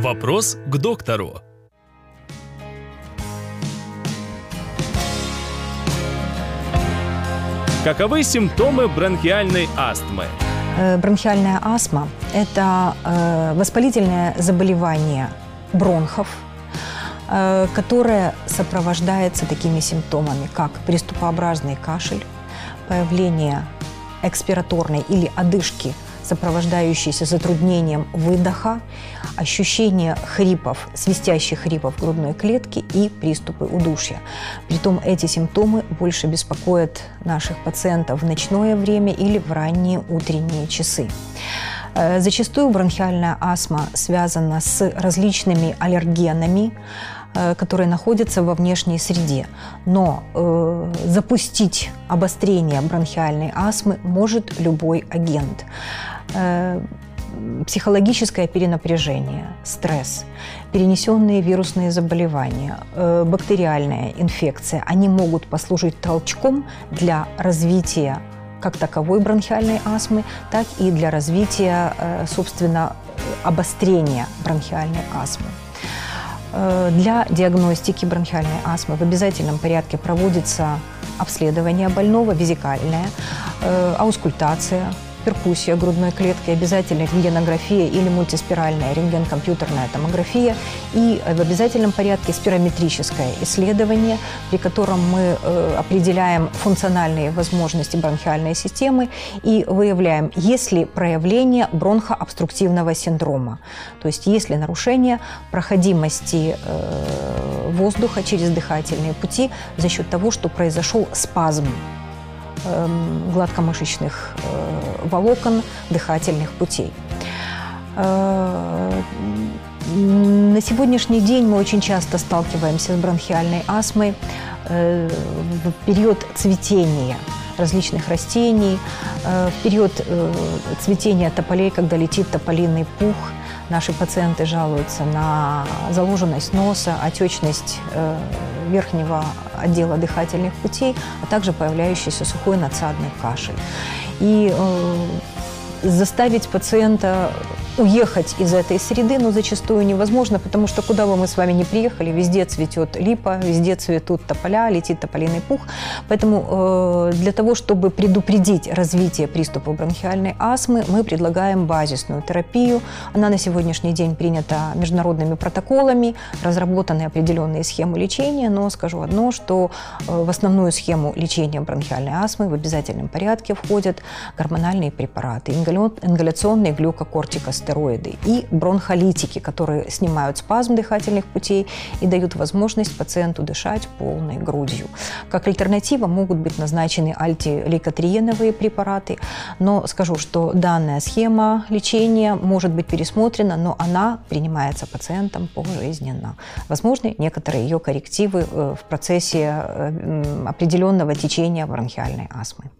Вопрос к доктору. Каковы симптомы бронхиальной астмы? Э, Бронхиальная астма – это э, воспалительное заболевание бронхов, э, которое сопровождается такими симптомами, как приступообразный кашель, появление экспираторной или одышки – сопровождающиеся затруднением выдоха, ощущение хрипов, свистящих хрипов грудной клетки и приступы удушья. Притом эти симптомы больше беспокоят наших пациентов в ночное время или в ранние утренние часы. Э, зачастую бронхиальная астма связана с различными аллергенами, э, которые находятся во внешней среде. Но э, запустить обострение бронхиальной астмы может любой агент. Э, психологическое перенапряжение, стресс, перенесенные вирусные заболевания, э, бактериальная инфекция, они могут послужить толчком для развития как таковой бронхиальной астмы, так и для развития, э, собственно, обострения бронхиальной астмы. Для диагностики бронхиальной астмы в обязательном порядке проводится обследование больного, визикальное, аускультация, перкуссия грудной клетки, обязательно рентгенография или мультиспиральная рентген-компьютерная томография. И в обязательном порядке спирометрическое исследование, при котором мы э, определяем функциональные возможности бронхиальной системы и выявляем, есть ли проявление бронхообструктивного синдрома, то есть есть ли нарушение проходимости э, воздуха через дыхательные пути за счет того, что произошел спазм гладкомышечных э, волокон дыхательных путей. Э, на сегодняшний день мы очень часто сталкиваемся с бронхиальной астмой э, в период цветения различных растений, в период цветения тополей, когда летит тополиный пух – Наши пациенты жалуются на заложенность носа, отечность э, верхнего отдела дыхательных путей, а также появляющийся сухой надсадный кашель. И э, заставить пациента уехать из этой среды, но зачастую невозможно, потому что куда бы мы с вами ни приехали, везде цветет липа, везде цветут тополя, летит тополиный пух. Поэтому э, для того, чтобы предупредить развитие приступа бронхиальной астмы, мы предлагаем базисную терапию. Она на сегодняшний день принята международными протоколами, разработаны определенные схемы лечения, но скажу одно, что э, в основную схему лечения бронхиальной астмы в обязательном порядке входят гормональные препараты, ингаляционные глюкокортикостероиды, стероиды и бронхолитики, которые снимают спазм дыхательных путей и дают возможность пациенту дышать полной грудью. Как альтернатива могут быть назначены альтилейкотриеновые препараты, но скажу, что данная схема лечения может быть пересмотрена, но она принимается пациентом пожизненно. Возможны некоторые ее коррективы э, в процессе э, определенного течения бронхиальной астмы.